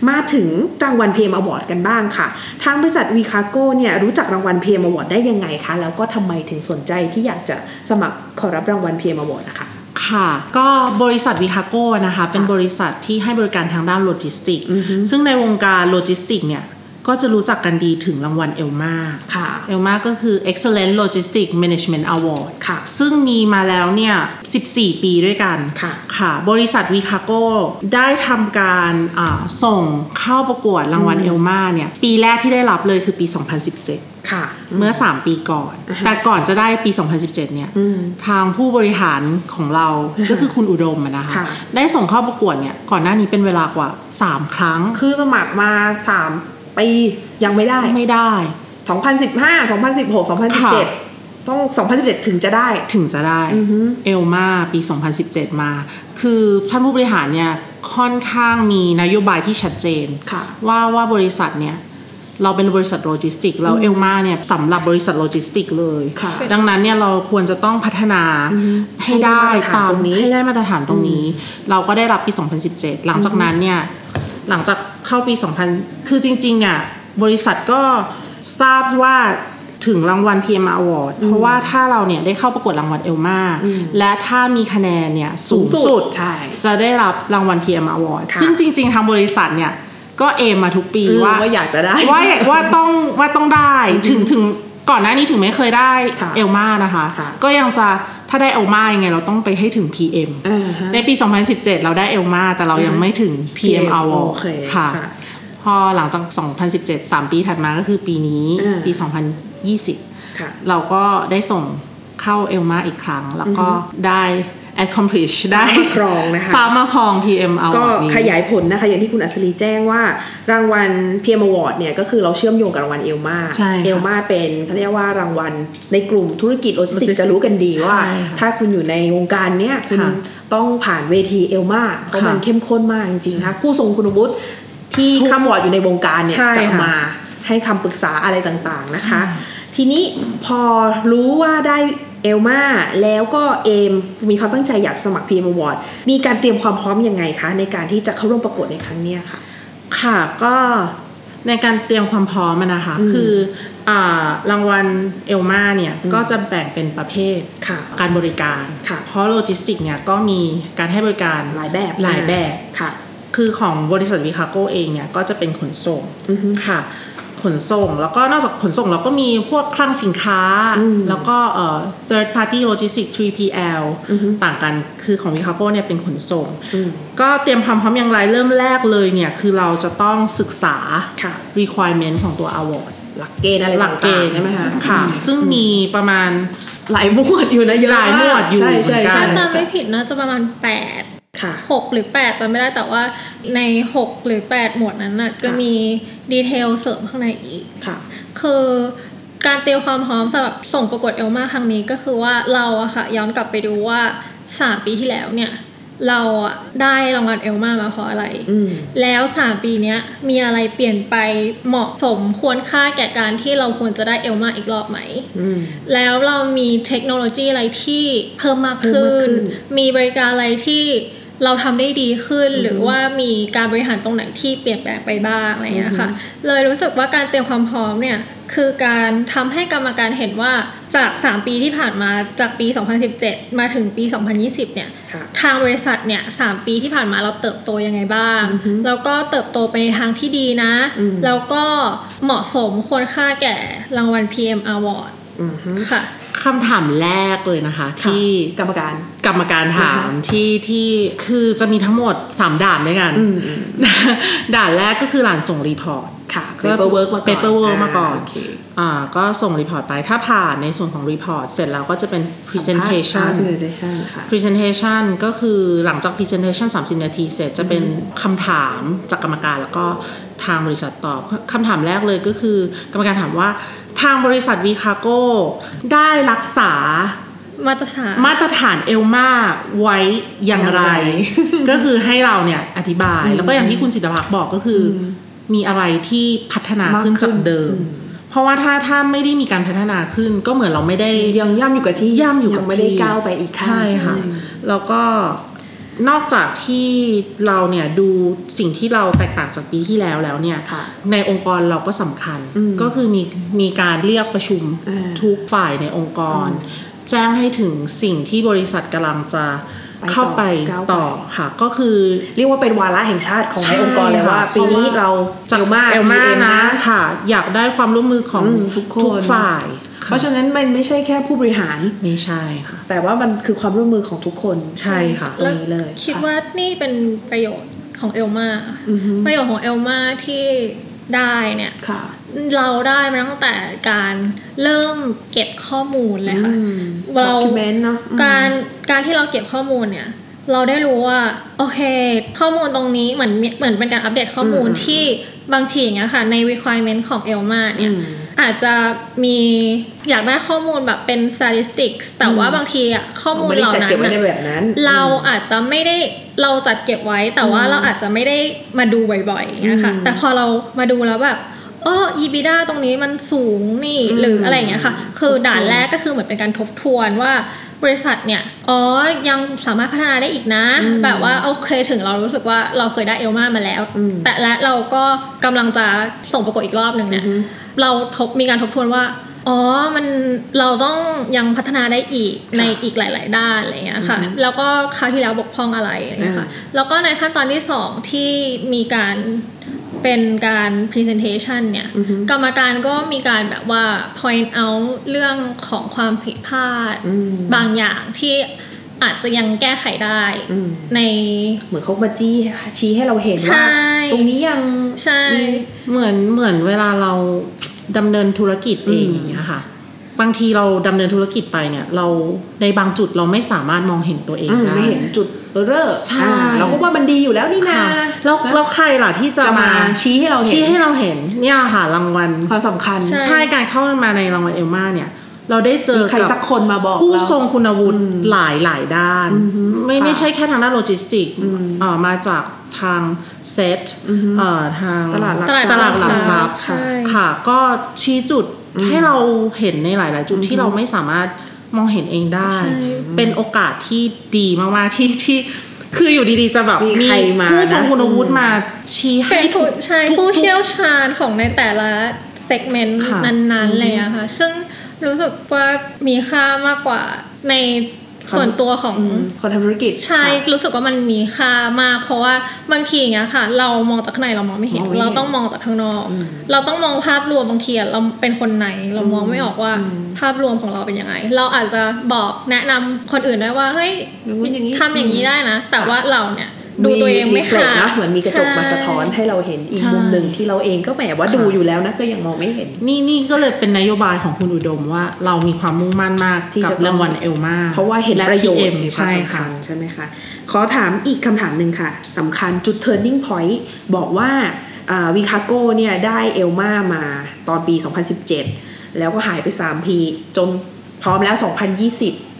S1: มาถึงรางวัล PM Award กันบ้างค่ะ ทางบริษัทวิคาโก้เนี่ยรู้จักรางวัล PM Award ได้ยังไงคะ แล้วก็ทำไมถึงสนใจที่อยากจะสมัครขอรับรางวัล PM Award นะคะ
S2: ค่ะ ก็บริษัทวิคาโก้นะคะ เป็นบริษัทที่ให้บริการทางด้านโลจิสติก ซึ่งในวงการโลจิสติกเนี่ย ก็จะรู้จักกันดีถึงรางวัล ELMA
S1: ค่ะ
S2: เอลมาก็คือ Excellent Logistics Management Award
S1: ค่ะ
S2: ซึ่งมีมาแล้วเนี่ย 14 ปีด้วยกัน
S1: ค่ะ
S2: ค่ะ บริษัทวิคาโก้ได้ทำการอ่าส่งเข้าประกวดรางวัลเอลมาเนี่ย ปีแรกที่ได้รับเลยคือปี 2017
S1: ค่ะ
S2: เมื่อ 3 ปีก่อน แต่ก่อนจะได้ปี 2017 เนี่ย ทางผู้บริหารของเราก็คือคุณอุดมอะนะคะ
S1: ค่ะ
S2: ได้ส่งเข้าประกวดเนี่ย ก่อนหน้านี้เป็นเวลากว่า 3 ครั้ง
S1: คือสมัครมา 3 ปียังไม่ได้
S2: ไม่ได้
S1: 2015 2016 2017 ต้อง 2017 ถึงจะได้
S2: ถึงจะได้ ELMA ปี 2017 มา คือท่านผู้บริหารเนี่ยค่อนข้างมีนโยบายที่ชัดเจน
S1: ค่ะ
S2: ว่าว่าบริษัทเนี่ยเราเป็นบริษัทโลจิสติกเรา ELMA เนี่ยสำหรับบริษัทโลจิสติกเลย
S1: ค่ะ
S2: ดังนั้นเนี่ยเราควรจะต้องพัฒนาให้ได้
S1: ให้ได้มาตรฐาน
S2: ตาม
S1: ตรงนี้
S2: ให้ได้มาตรฐานตรงนี้ เราก็ได้รับปี 2017 หลังจากนั้นเนี่ย หลังจากเข้าปี 2000 คือจริงๆเนี่ยบริษัทก็ทราบว่าถึงรางวัล PM Award เพราะว่าถ้าเราเนี่ยได้เข้าประกวดรางวัลเอลมาและถ้ามีคะแนนเนี่ยสูง
S1: สูงสุ
S2: สุ
S1: ด
S2: ด
S1: ใช่
S2: จะได้รับรางวัล PM Award
S1: ค่ะ
S2: ซึ่งจริง ๆ ทางบริษัทเนี่ยก็เอมมาทุกปี
S1: อืม
S2: ว่า
S1: ว่าอยากจะได้
S2: ว่าว่าต้องว่าต้องได้ถึงถึงก่อนหน้านี้ถึงไม่เคยได้
S1: ค่ะ
S2: เอลมานะคะ
S1: ค่ะ
S2: ก็ยังจะ ถ้าได้เอลมายังไงเราต้องไปให้ถึง PM
S1: อ่าฮะ
S2: ในปี 2017 เราได้เอลมาแต่เรายังไม่ถึง PM
S1: PM
S2: Award
S1: โอเค
S2: ค่ะ
S1: ค่ะ
S2: พอหลังจาก 2017 3 ปีถัดมาก็คือปีนี้
S1: อ่า
S2: ปี 2020
S1: ค่ะ
S2: เราก็ได้ส่งเข้าเอลมาอีกครั้ง แล้วก็ได้ accomplish ได้
S1: ฟ้ามาครองนะคะ
S2: ฟ้ามาครอง PM
S1: ก็
S2: Award นี้
S1: ขยายผลนะคะ อย่างที่คุณอัศรีแจ้งว่ารางวัล PM Award เนี่ยก็คือเราเชื่อมโยงกับรางวัลเอลมา
S2: ใช่ค่ะ
S1: เอลมาเป็นเขาเรียกว่ารางวัลในกลุ่มธุรกิจโลจิสติก
S2: Logistics
S1: จะรู้กันดีว่า
S2: ใช่ค่ะ
S1: ถ้าคุณอยู่ในวงการเนี้ยคุณ
S2: ค่ะ
S1: ต้องผ่านเวที ELMA เพราะมัน
S2: ค่ะ
S1: เข้มข้นมากจริงๆนะคะผู้ทรงคุณวุฒิที่
S2: ทุก
S1: ข้ามวอร์ดอยู่ในวงการเนี่ย
S2: ใช่
S1: จะ
S2: ค่ะ
S1: มาให้คำปรึกษาอะไรต่างๆนะคะ
S2: ใช่
S1: ทีนี้พอรู้ว่าได้ ELMA แล้วก็ aim มีความตั้งใจอยากสมัคร PM Award มีการเตรียมความพร้อมยังไงคะ ในการที่จะเข้าร่วมประกวดในครั้งเนี้ยค่ะ
S2: ค่ะก็ในการเตรียมความพร้อมอะนะคะ คืออารางวัล ELMA เนี่ยก็จะแบ่งเป็นประเภท
S1: ค่ะ
S2: การบริการ
S1: ค่ะ
S2: เพราะโลจิสติกเนี่ยก็มีการให้บริการ
S1: หลายแบบ
S2: หลายแบบ
S1: ค่ะ
S2: คือของบริษัทวิคาโก้เองเนี่ยก็จะเป็นขนส่งค่ะ ขนส่ง แล้วก็นอกจากขนส่งเราก็มีพวกคลังสินค้า แล้วก็เอ่อ third party logistics 3PL ต่างกันคือของวิคาโก้เนี่ยเป็นขนส่ง ก็เตรียมความพร้อมอย่างไรเริ่มแรกเลยเนี่ย คือเราจะต้องศึกษา
S1: ค่ะ
S2: requirement ของตัว award
S1: หลักเกณฑ์อะไร
S2: หลักเกณฑ์
S1: ต่างๆใช่ไหมคะ
S2: ค่ะ ซึ่งมีประมาณ
S1: หลายหมวดอยู่นะเยอะ
S2: หลายหมวดอยู่
S1: ใช่ใช่
S2: เหมือนกั
S1: ใช่
S2: น
S3: ถ้าจำไม่ผิดน่าจะประมาณ8
S1: ค่ะ
S3: 6หรือ8จำไม่ได้แต่ว่าใน6หรือ8หมวดนั้นน่ะจะมีดีเทลเสริมข้างในอีก
S1: ค่ะ
S3: คือการเตรียมความพร้อมสำหรับส่งประกวดเอลมาครั้งนี้ก็คือว่าเราอะค่ะย้อนกลับไปดูว่า3ปีที่แล้วเนี่ยเราอะได้รางวัลเอลมามาเพราะอะไร
S1: อืม
S3: แล้ว3ปีเนี้ยมีอะไรเปลี่ยนไปเหมาะสมควรค่าแก่การที่เราควรจะได้เอลมาอีกรอบไหม
S1: อืม
S3: แล้วเรามีเทคโนโลยีอะไรที่เพิ่มมาก
S1: เพิ่ม
S3: ขึ้
S1: มาก
S3: น
S1: ขึ้น
S3: มีบริการอะไรที่ เราทำได้ดีขึ้น หรือว่ามีการบริหารตรงไหนที่เปลี่ยนแปลงไปบ้างอะไรอย่างเงี้ยค่ะ เลยรู้สึกว่าการเตรียมความพร้อมเนี่ยคือการทำให้กรรมการเห็นว่าจาก 3 ปีที่ผ่านมาจากปี 2017 มาถึงปี 2020 เนี่ย
S1: ค่ะ
S3: ทางบริษัทเนี่ยสามปีที่ผ่านมาเราเติบโตยังไงบ้าง แล้วก็เติบโตไปในทางที่ดีนะ แล้วก็เหมาะสมควรค่าแก่รางวัล PM Award
S1: อืมฮึ
S3: ค่ะ
S2: คำถามแรกเลยนะคะ ที่
S1: กรรมการ
S2: กรรมการถามที่ที่คือจะมีทั้งหมด 3 ด่านด้วยกันด่านแรกก็คือการส่ง report
S1: ค่ะ
S2: ก็
S1: paperwork มาก่อน
S2: paperwork มาก่อน
S1: อ่าโอเค
S2: อ่าก็ส่ง report ไปถ้าผ่านในส่วนของ report เสร็จแล้วก็จะเป็น presentation
S1: อ่า presentation ค่ะ
S2: presentation ก็คือหลังจาก presentation 30 นาทีเสร็จจะเป็นคำถามจากกรรมการแล้วก็ทางบริษัทตอบคำถามแรกเลยก็คือกรรมการถามว่า ทางบริษัทวิคาโก้ได้รักษา
S3: มาตรฐาน
S2: มาตรฐาน ELMA ไว้อย่างไร
S1: อย่างไร
S2: ก็คือให้เราเนี่ยอธิบาย แล้วก็อย่างที่คุณสิทธภักดิ์บอกก็คืออมีอะไรที่พัฒนามา
S1: ก
S2: ขึ้นจาก
S1: ขึ้น
S2: เดิม เพราะว่าถ้าถ้าไม่ได้มีการพัฒนาขึ้น ก็เหมือนเราไม่ได้
S1: ยังย่ำอยู่กับที่
S2: ย่ำอยู่กับ
S1: งไม่ได้
S2: ที่
S1: ก้าวไปอีกขั้น
S2: ใช่ค่ะ แล้วก็ นอกจากที่เราเนี่ยดูสิ่งที่เราแตกต่างจากปีที่แล้วแล้วเนี่ย
S1: ค่ะ
S2: ในองค์กรเราก็สำคัญก็คือมีมีการเรียกประชุม
S1: อ่า
S2: ทุกฝ่ายในองค์กร แจ้งให้ถึงสิ่งที่บริษัทกำลังจะ
S1: ไปต่อ
S2: เข้าไป
S1: ก้าวไป
S2: ต่อค่ะ ก็คือ
S1: เรียกว่าเป็นวาระแห่งชาติของในองค์กรเลยว่า
S2: ใช่ค่ะ
S1: ปีนี้เรา
S2: จาก
S1: เอลมา
S2: เอลมา
S1: PM
S2: นะค่ะ อยากได้ความร่วมมือของ
S1: อืมทุกคน
S2: ฝ่าย
S1: เพราะฉะนั้นมันไม่ใช่แค่ผู้บริหาร
S2: ไม่ใช่ค่ะ
S1: แต่ว่ามันคือความร่วมมือของทุกคน
S2: ใช่ค่ะ
S1: ตรงนี้เลย
S3: คิด
S1: ค่ะ
S3: ว่านี่เป็นประโยชน์ของเอลมาประโยชน์ของเอลมาที่ได้เนี่ย
S1: ค่ะ
S3: เราได้มาตั้งแต่การเริ่มเก็บข้อมูลเลยค่ะเรา
S1: document เนอะอืม
S3: การการที่เราเก็บข้อมูลเนี่ย เราได้รู้ว่า โอเค ข้อมูลตรงนี้เหมือนเหมือนเป็นการอัปเดตข้อมูลที่บางทีอย่างเงี้ยค่ะ ใน requirement ของ ELMA เนี่ยอาจจะมีอยากได้ข้อมูลแบบเป็น statistics แต่ว่าบางทีอะข้อมูล
S1: ไม่ได้
S3: เหล่า
S1: จัด
S3: นั้
S1: เก็บ
S3: น
S1: ไว้ใน
S3: อะ
S1: แบบนั้น
S3: เราอาจจะไม่ได้เราจัดเก็บไว้แต่ว่าเราอาจจะไม่ได้มาดูบ่อยๆอย่างเงี้ยค่ะแต่พอเรามาดูแล้วแบบ อ๋อ EBITDA ตรงนี้มันสูงนี่หรืออะไรอย่างเงี้ยค่ะ คือด่านแรกก็คือเหมือนเป็นการทบทวนว่าบริษัทเนี่ย อ๋อ ยังสามารถพัฒนาได้อีกนะ แบบว่าโอเคถึงเรารู้สึกว่าเราเคยได้เอลมามาแล้ว แต่และเราก็กำลังจะส่งประกวดอีกรอบหนึ่งเนี่ย เราทบมีการทบทวนว่า อ๋อ มันเราต้องยังพัฒนาได้อีกในอีกหลาย ๆ ด้านอะไรอย่างเงี้ยค่ะ แล้วก็คราวที่แล้วบกพร่องอะไรอย่างเงี้ยค่ะ แล้วก็ในขั้นตอนที่สองที่มีการ เป็นการ presentation เนี่ย กรรมการก็มีการแบบว่า point out เรื่องของความผิดพลาด บางอย่างที่อาจจะยังแก้ไขได้ใน
S1: เหมือนเขามาจี้ชี้ให้เราเห็น
S3: ใช่
S1: ว่าตรงนี้ยัง
S3: ใช่
S1: มี
S2: เหมือนเหมือนเวลาเราดำเนินธุรกิจเองอย่างเงี้ยค่ะ บางทีเราดำเนินธุรกิจไปเนี่ย เราในบางจุดเราไม่สามารถมองเห็นตัวเอง
S1: อืม
S2: ได้
S1: ไม่เห็นจุด เออเรอ
S2: ใช่
S1: เราก็ว่ามันดีอยู่แล้วนี่นา
S2: ค่ะแล้วแล้วใครล่ะที่จะ
S1: จะมาชี้ให้เราเห็น
S2: ชี้ให้เราเห็นเนี่ยค่ะรางวัล
S1: ความสำคัญ
S3: ใช่
S2: ใช่การเข้ามาในรางวัลเอลมาเนี่ยเราได้เจอ
S1: มีใคร
S2: กับ
S1: สักคนมาบอก
S2: ผู้
S1: เรา
S2: ทรงคุณวุฒิหลายหลายด้าน ไม่ไม่ใช่แค่ทางด้านโลจิสติกเอ่อมาจากทางเซตเอ่อทาง
S1: ตลาดหลัก
S2: ตลาดหลักทรัพย์
S3: ใช่
S2: ค่ะ ก็ชี้จุดให้เราเห็นในหลาย ๆ จุดที่เราไม่สามารถ มองเห็นเองได้
S3: ใช่
S2: เป็นโอกาสที่ดีมากๆที่ที่คืออยู่ดีๆจะแบบ
S1: มีใครมา
S2: ผู้ทรง
S1: นะ
S2: คุณวุฒิมาชี้ให้
S3: เป็นผู้ใช่
S2: ทุก
S3: ผู้
S2: ทุก
S3: เชี่ยวชาญของในแต่ละเซกเมนต์
S2: ค่ะ
S3: นั้นๆเลยอะค่ะ ซึ่งรู้สึกว่ามีค่ามากกว่าใน ส่วนตัวของ
S1: คนทำธุรกิจ
S3: ใช่ รู้สึกว่ามันมีค่ามาก เพราะว่าบางทีอย่างเงี้ยค่ะ เรามองจากข้างในเรามองไม่เห็น
S1: มองไม่เห็น
S3: เราต้องมองจากข้างนอก เราต้องมองภาพรวมบางทีอะเราเป็นคนไหน เรามองไม่ออกว่าภาพรวมของเราเป็นยังไง เราอาจจะบอกแนะนำคนอื่นได้ว่าเฮ้ย
S1: อย่างนู้นอย่างนี้
S3: ทำอย่างนี้ได้นะ แต่
S1: ค่ะ
S3: ว่าเราเนี่ย ดูตัวเองไม่
S1: รีเฟล็ก
S3: ขาด
S1: นะเหมือนมีกระจกมา
S3: ใช่
S1: สะท้อนให้เราเห็นอีก
S2: ใช่
S1: มุมหนึ่งที่เราเองก็แหมว่าดูอยู่แล้วนะก็ยังมองไม่เห็น
S2: นี่นี่ก็เลยเป็นนโยบายของคุณอุดมว่า เรามีความมุ่งมั่นมาก
S1: ที่
S2: กับ
S1: จะต้อง
S2: รางวัลเอลมา
S1: เพราะว่าเห็น
S2: และ
S1: ประโยชน์
S2: PM
S1: มีความ
S2: ใช่
S1: สำคั
S2: ค่ะ
S1: ญใช่ไหมคะขอถามอีกคำถามหนึ่งค่ะสำคัญจุด turning point บอกว่าวิคาโก้เนี่ยได้ ELMA มาตอนปี 2017 แล้วก็หายไป 3 ปี จนพร้อมแล้ว 2020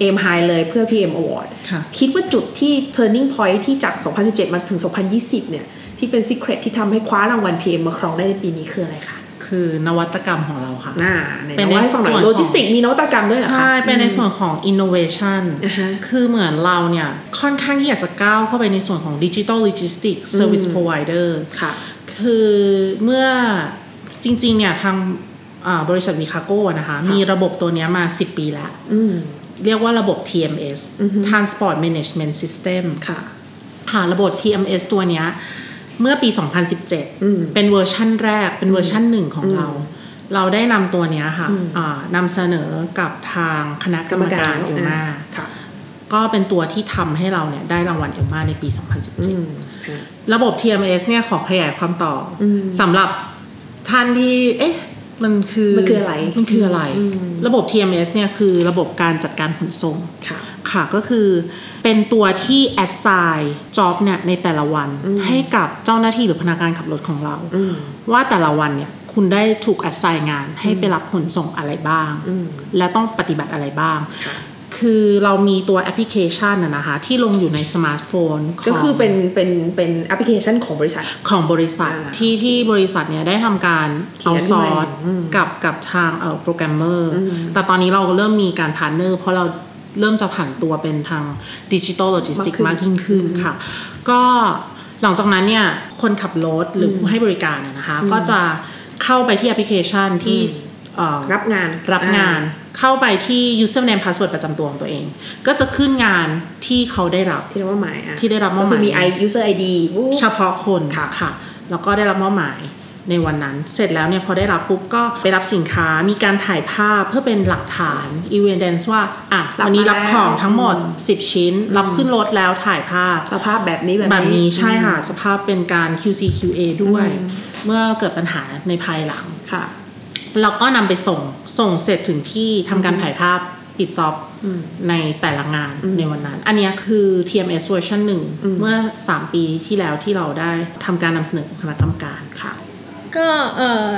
S1: aim high เลยเพื่อ PM Award
S2: ค่ะ
S1: คิดว่าจุดที่ turning point ที่จาก 2017 มาถึง 2020 เนี่ย ที่เป็น secret ที่ทำให้คว้ารางวัล PM มาครองได้ในปีนี้คืออะไรคะ
S2: คือนวัตกรรมของเราค่ะ
S1: น่าไหน
S2: เป็น
S1: เล่าให้ฟังหน่
S2: ในส่
S1: อ
S2: วน
S1: ย
S2: ของ
S1: โลจิสติกมีนวัตกรรมด้วยเหรอคะ
S2: ใช่ เป็นในส่วนของ innovation
S1: อ่าฮะ
S2: คือเหมือนเราเนี่ย ค่อนข้างที่อยากจะก้าวเข้าไปในส่วนของ digital logistics service provider
S1: ค่ะ
S2: คือเมื่อจริง ๆ เนี่ยทางอ่าบริษัทวิคาโก้นะคะ มีระบบตัวเนี้ยมา 10 ปีแล้ว
S1: อืม
S2: เรียกว่าระบบ TMS Transport Management System
S1: ค่ะ
S2: ค่ะ ระบบ TMS ตัวเนี้ย เมื่อปี
S1: อืม
S2: 2017 เป็นเวอร์ชั่นแรก เป็นเวอร์ชั่นหนึ่งของเรา เราได้นำตัวเนี้ยค่ะอ่านำเสนอกับทางคณะกรรมการเอลมา
S1: ค่ะ
S2: ก็เป็นตัวที่ทำให้เราเนี่ยได้รางวัลเอลมาในปี
S1: อืม
S2: 2017
S1: ค่ะ
S2: ระบบ TMS เนี่ยขอขยายความต่ออ
S1: ม
S2: สำหรับท่านที่ เอ๊ะ มันคือ
S1: มันคืออะไร
S2: มันคืออะไร ระบบ TMS เนี่ยคือระบบการจัดการขนส่ง
S1: ค่ะ
S2: ค่ะก็คือเป็นตัวที่ assign job เนี่ยในแต่ละวันให้กับเจ้าหน้าที่หรือพนักงานขับรถของเรา
S1: อืม
S2: ว่าแต่ละวันเนี่ยคุณได้ถูก assign งานให้ไปรับขนส่งอะไรบ้าง
S1: อืม
S2: และต้องปฏิบัติอะไรบ้าง
S1: ค่ะ
S2: คือเรามีตัวแอปพลิเคชันนะนะคะที่ลงอยู่ในสมาร์ทโฟนของ
S1: ก็คือเป็นเป็นเป็นแอปพลิเคชันของบริษัท
S2: ของบริษัท
S1: อ่า
S2: ที่ที่บริษัทเนี่ยได้ทำการ
S1: เขียนด้วย
S2: outsource
S1: อืม
S2: กับกับทางเอ่อโปรแกรมเมอร์
S1: อืม
S2: แต่ตอนนี้เราเริ่มมีการ partner เพราะเราเริ่มจะผ่านตัวเป็นทางดิจิ t a ลโลจิสติก
S1: มามา
S2: กก
S1: ขึ้น
S2: ยิ่งขึ้นค่ะ ก็หลังจากนั้นเนี่ยคนขับรถหรือผู้ให้บริการอะนะคะ ก็จะเข้าไปที่แอปพลิเคชันที่เอ่อ
S1: รับงาน
S2: รับงาน เข้าไปที่ username password ประจำตัวของตัวเอง ก็จะขึ้นงานที่เขาได้รับ
S1: ที่เรียกว่าหมายอะ
S2: ที่ได้รับมอบหมาย
S1: ก็คือมี i user id ปุ๊บ
S2: เฉพาะคน
S1: ค่ะ
S2: ค่ะแล้วก็ได้รับมอบหมายในวันนั้น เสร็จแล้วเนี่ยพอได้รับปุ๊บก็ไปรับสินค้ามีการถ่ายภาพเพื่อเป็นหลักฐาน evidence ว่าอะ
S1: รับ
S2: วันนี้รับ
S1: มาแล้ว
S2: ของทั้งหมด10 ชิ้น รับขึ้นรถแล้วถ่ายภาพ
S1: สภาพแบบนี้แบบ
S2: แบบ
S1: นี้
S2: นี้ใช่ค่ะ สภาพเป็นการ QC QA ด้วย เมื่อเกิดปัญหาในภายหลัง
S1: ค่ะ
S2: เราก็นำไปส่งส่งเสร็จถึงที่ทำการถ่ายภาพปิดจ็อบในแต่ละงานในวันนั้น อันเนี้ยคือ TMS เวอร์ชันหนึ่งเมื่อ 3 ปีที่แล้วที่เราได้ทำการนำเสนอกับคณะกรรมการ
S1: ค่ะ
S3: ก็เอ่อ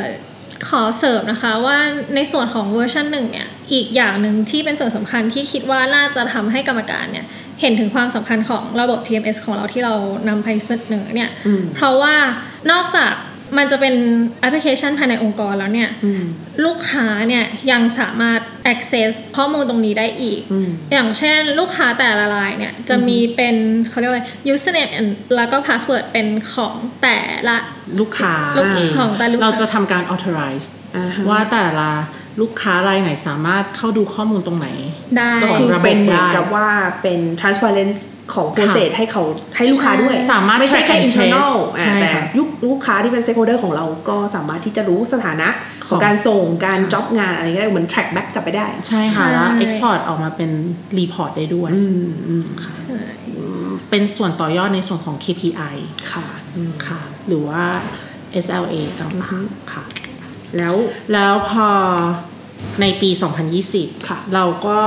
S3: ขอเสริมนะคะว่าในส่วนของเวอร์ชันหนึ่งเนี่ยอีกอย่างหนึ่งที่เป็นส่วนสำคัญที่คิดว่าน่าจะทำให้กรรมการเนี่ยเห็นถึงความสำคัญของระบบ TMS ของเราที่เรานำไปเสนอเนี่ยเพราะว่านอกจาก มันจะเป็นแอปพลิเคชันภายในองค์กรแล้วเนี่ย ลูกค้าเนี่ยยังสามารถ access ข้อมูลตรงนี้ได้อีก อย่างเช่นลูกค้าแต่ละรายเนี่ยจะมีเป็นเขาเรียกว่าอะไร username and แล้วก็ password เป็นของแต่ละ
S2: ลูกค้า
S3: ลูก
S2: เอง
S3: ของแต่ลูกค้า
S2: เราจะทำการ authorize
S1: อ่าฮะ
S2: ว่าแต่ละลูกค้ารายไหนสามารถเข้าดูข้อมูลตรงไหน
S3: ได้
S1: ก็
S2: ของ
S1: คือ
S2: ระบบ
S1: เป็นเหมือน
S2: ได้
S1: กับว่าเป็น transparent ของ process ให้เขาให้ลูกค้าด้วย
S2: สามารถ
S1: ไม่ใช่แค่
S2: track and
S1: internal
S2: trace
S1: อะ
S2: ใช่
S1: แต่
S2: ค่ะ
S1: ยุคลูกค้าที่เป็น stakeholder ของเราก็สามารถที่จะรู้สถานะของการส่งการ job งานอะไรก็ได้เหมือน track back กลับไปได้
S2: ใช่ค่ะ
S3: ใช่
S2: แล้ว export ออกมาเป็น report ได้ด้วยค่ะเป็นส่วนต่อยอดในส่วนของ KPI
S1: ค่ะ
S2: ค่ะ หรือว่า SLA ต่างๆค่ะ
S1: แล้ว
S2: แล้วพอในปี 2020
S1: ค่ะ
S2: เราก็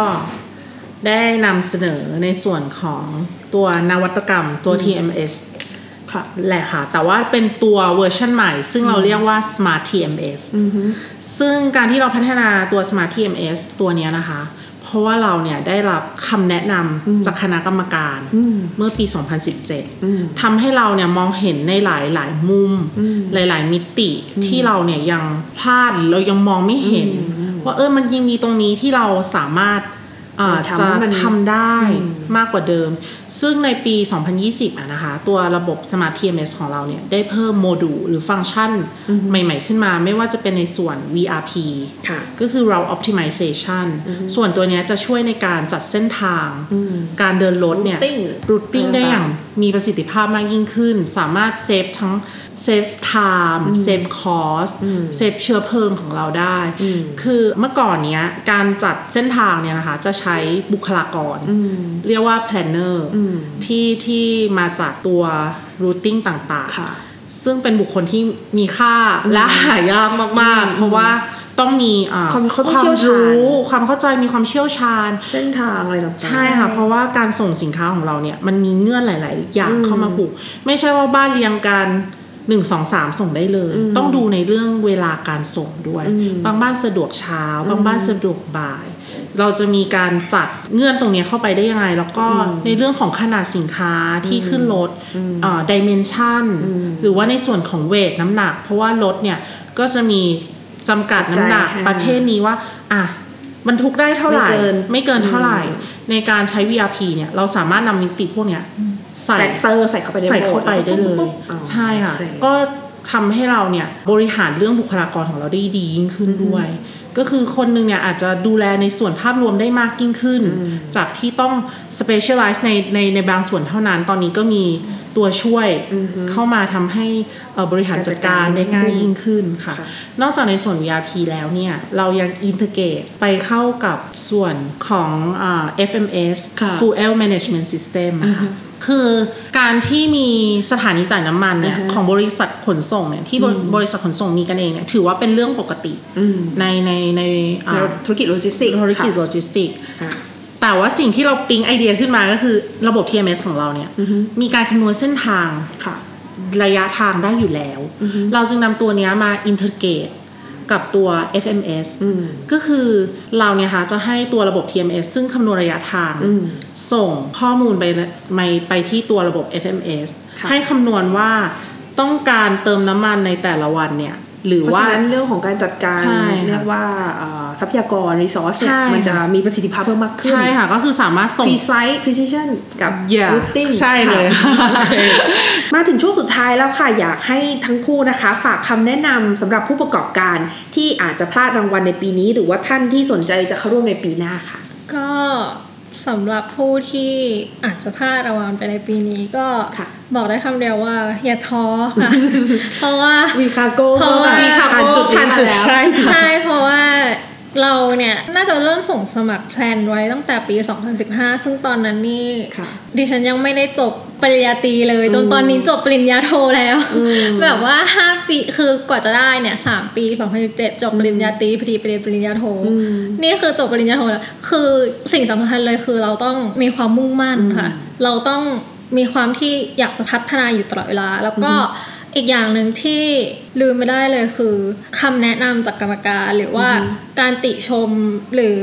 S2: ได้นำเสนอในส่วนของตัวนวัตกรรมตัว TMS
S1: ค่ะ
S2: แหละค่ะ แต่ว่าเป็นตัวเวอร์ชันใหม่ ซึ่งเราเรียกว่า Smart TMS ซึ่งการที่เราพัฒนาตัว Smart TMS ตัวเนี้ยนะคะ เพราะว่าเราเนี่ยได้รับคำแนะนำจากคณะกรรมการเมื่อปี 2017 ทำให้เราเนี่ยมองเห็นในหลายหลายๆมุม หลาย ๆ มิติที่เราเนี่ยยังพลาดหรือเรายังมองไม่เห็น ว่าเออมันยังมีตรงนี้ที่เราสามารถอ่า
S1: ทำ
S2: จะ
S1: ให้มัน
S2: ทำได้มากกว่าเดิม ซึ่งในปี 2020อะนะคะ ตัวระบบ Smart TMS ของเราเนี่ย ได้เพิ่มโมดูลหรือฟังก์ชันใหม่ๆขึ้นมา ไม่ว่าจะเป็นในส่วน VRP
S1: ค่ะ
S2: ก็คือ route optimization ส่วนตัวเนี้ยจะช่วยในการจัดเส้นทาง การเดินรถเนี่ย
S1: Routing
S2: routing ได้อย่างมีประสิทธิภาพมากยิ่งขึ้น สามารถเซฟทั้ง เซฟ time เซฟ cost เซฟเชื้อเพลิงของเราได้ คือเมื่อก่อนเนี้ยการจัดเส้นทางเนี่ยนะคะจะใช้บุคลากร เรียกว่า planner ที่ที่มาจากตัว routing ต่างๆ
S1: ค่ะ
S2: ซึ่งเป็นบุคคลที่มีค่าและหายากมากๆ เพราะว่าต้องมีอ่
S1: ความเขาต้อง
S2: ความ
S1: เชี่ยวชาญ
S2: รู้ความเข้าใจมีความเชี่ยวชาญ
S1: เส้นทางอะไรต่างๆ
S2: ใช่ค่ะเพราะว่าการส่งสินค้าของเราเนี่ยมันมีเงื่อนหลาย ๆ อย่างเข้ามาผูก ไม่ใช่ว่าบ้านเรียงกัน หนึ่งสองสามส่งได้เลย ต้องดูในเรื่องเวลาการส่งด้วย บางบ้านสะดวกเช้า บางบ้านสะดวกบ่าย เราจะมีการจัดเงื่อนตรงเนี้ยเข้าไปได้ยังไง แล้วก็ในเรื่องของขนาดสินค้าที่ขึ้นรถดิเมนชันหรือว่าในส่วนของเวทน้ำหนัก เพราะว่ารถเนี่ยก็จะมีจำกัดน้ำหนัก
S1: ใจ
S2: ประเภทนี้ว่าอะ บรรทุกได้เท่าไหร่
S1: ไม่เกิน
S2: ไม่เกินเท่าไหร่ ในการใช้ VRP เนี่ย เราสามารถนำมิติพวกเนี้ยใส่
S1: แฟกเตอร์ใส่เข้าไปใน
S2: ใส่เข้าไปได้เลย
S1: ปุ๊บอ๋อ
S2: ใช่ค่ะ
S1: โอเก็
S2: ทำให้เราเนี่ยบริหารเรื่องบุคลากรของเราได้ดียิ่งขึ้นด้วย ก็คือคนหนึ่งเนี่ยอาจจะดูแลในส่วนภาพรวมได้มากยิ่งขึ้น จากที่ต้อง specialize ในในในบางส่วนเท่านั้น ตอนนี้ก็มี ตัวช่วยเข้ามาทำให้เอ่อบริหารจัดการได้ง่ายยิ่งขึ้นค่ะ
S1: ค่ะ
S2: นอกจากในส่วน VRP แล้วเนี่ย เรายังอินเท g เก e ไปเข้ากับส่วนของอ่า FMS
S1: ค่ะ
S2: Fuel Management System นะคะคือการที่มีสถานีจ่ายน้ำมันเนี่ยของบริษัทขนส่งเนี่ยที่บริบริษัทขนส่งมีกันเองเนี่ยถือว่าเป็นเรื่องปกติในในในอ่า
S1: ในธุรกิจโลจิสติกส์
S2: ธุรกิจ
S1: ค่ะ
S2: โลจิสติก
S1: ค่ะ
S2: แต่ว่าสิ่งที่เราปิ๊งไอเดียขึ้นมาก็คือระบบ TMS ของเราเนี่ยมีการคำนวณเส้นทาง
S1: ค่ะ
S2: ระยะทางได้อยู่แล้ว เราจึงนำตัวเนี้ยมา integrate กับตัว FMS ก็คือเราเนี่ยค่ะจะให้ตัวระบบ TMS ซึ่งคำนวณระยะทาง ส่งข้อมูลไปไปไปที่ตัวระบบ FMS
S1: ค่ะ
S2: ให้คำนวณว่าต้องการเติมน้ำมันในแต่ละวันเนี่ย หรือ
S1: เพราะ
S2: ว่า
S1: ฉะนั้นเรื่องของการจัดการ
S2: ใช่ค่ะ
S1: เรียกว่าเอ่อทรัพยากรรีซอส
S2: ใช่
S1: มันจะมีประสิทธิภาพเพิ่มมากขึ้น
S2: ใช่ค่ะก็คือสามารถส่ง
S1: precise precision กับ
S2: Yeah
S1: routing
S2: ใช่เลย
S1: ค่ะโอเคมาถึงช่วงสุดท้ายแล้วค่ะ อยากให้ทั้งคู่นะคะ ฝากคำแนะนำสำหรับผู้ประกอบการที่อาจจะพลาดรางวัลในปีนี้ หรือว่าท่านที่สนใจจะเข้าร่วมในปีหน้าค่ะ
S3: ก็ สำหรับผู้ที่อาจจะพลาดรางวัลไปในปีนี้ก็
S1: ค่ะ
S3: บอกได้คำเดียวว่า อย่าท้อค่ะ เพราะว่า
S1: วีคาโก้
S3: เพราะว่า
S1: ผ่านจุด
S2: ผ่านจุด
S1: นี้มาแล้ว
S2: ใช่
S3: ใช่เพราะว่า เราเนี่ยน่าจะเริ่มส่งสมัครแพลนไว้ตั้งแต่ปี 2015 ซึ่งตอนนั้นนี่
S1: ค่ะ
S3: ดิฉันยังไม่ได้จบปริญญาตรีเลย จนตอนนี้จบปริญญาโทแล้ว แบบว่า 5 ปีคือกว่าจะได้เนี่ย3ปี 2017 จบปริญญาตรีพอดีไปเรียนปริญญาโท นี่คือจบปริญญาโทแล้ว คือสิ่งสำคัญเลยคือเราต้องมีความมุ่งมั่นค่ะ เราต้องมีความที่อยากจะพัฒนาอยู่ตลอดเวลา แล้วก็ อีกอย่างหนึ่งที่ลืมไม่ได้เลยคือคำแนะนำจากกรรมการหรือว่าการติชมหรือ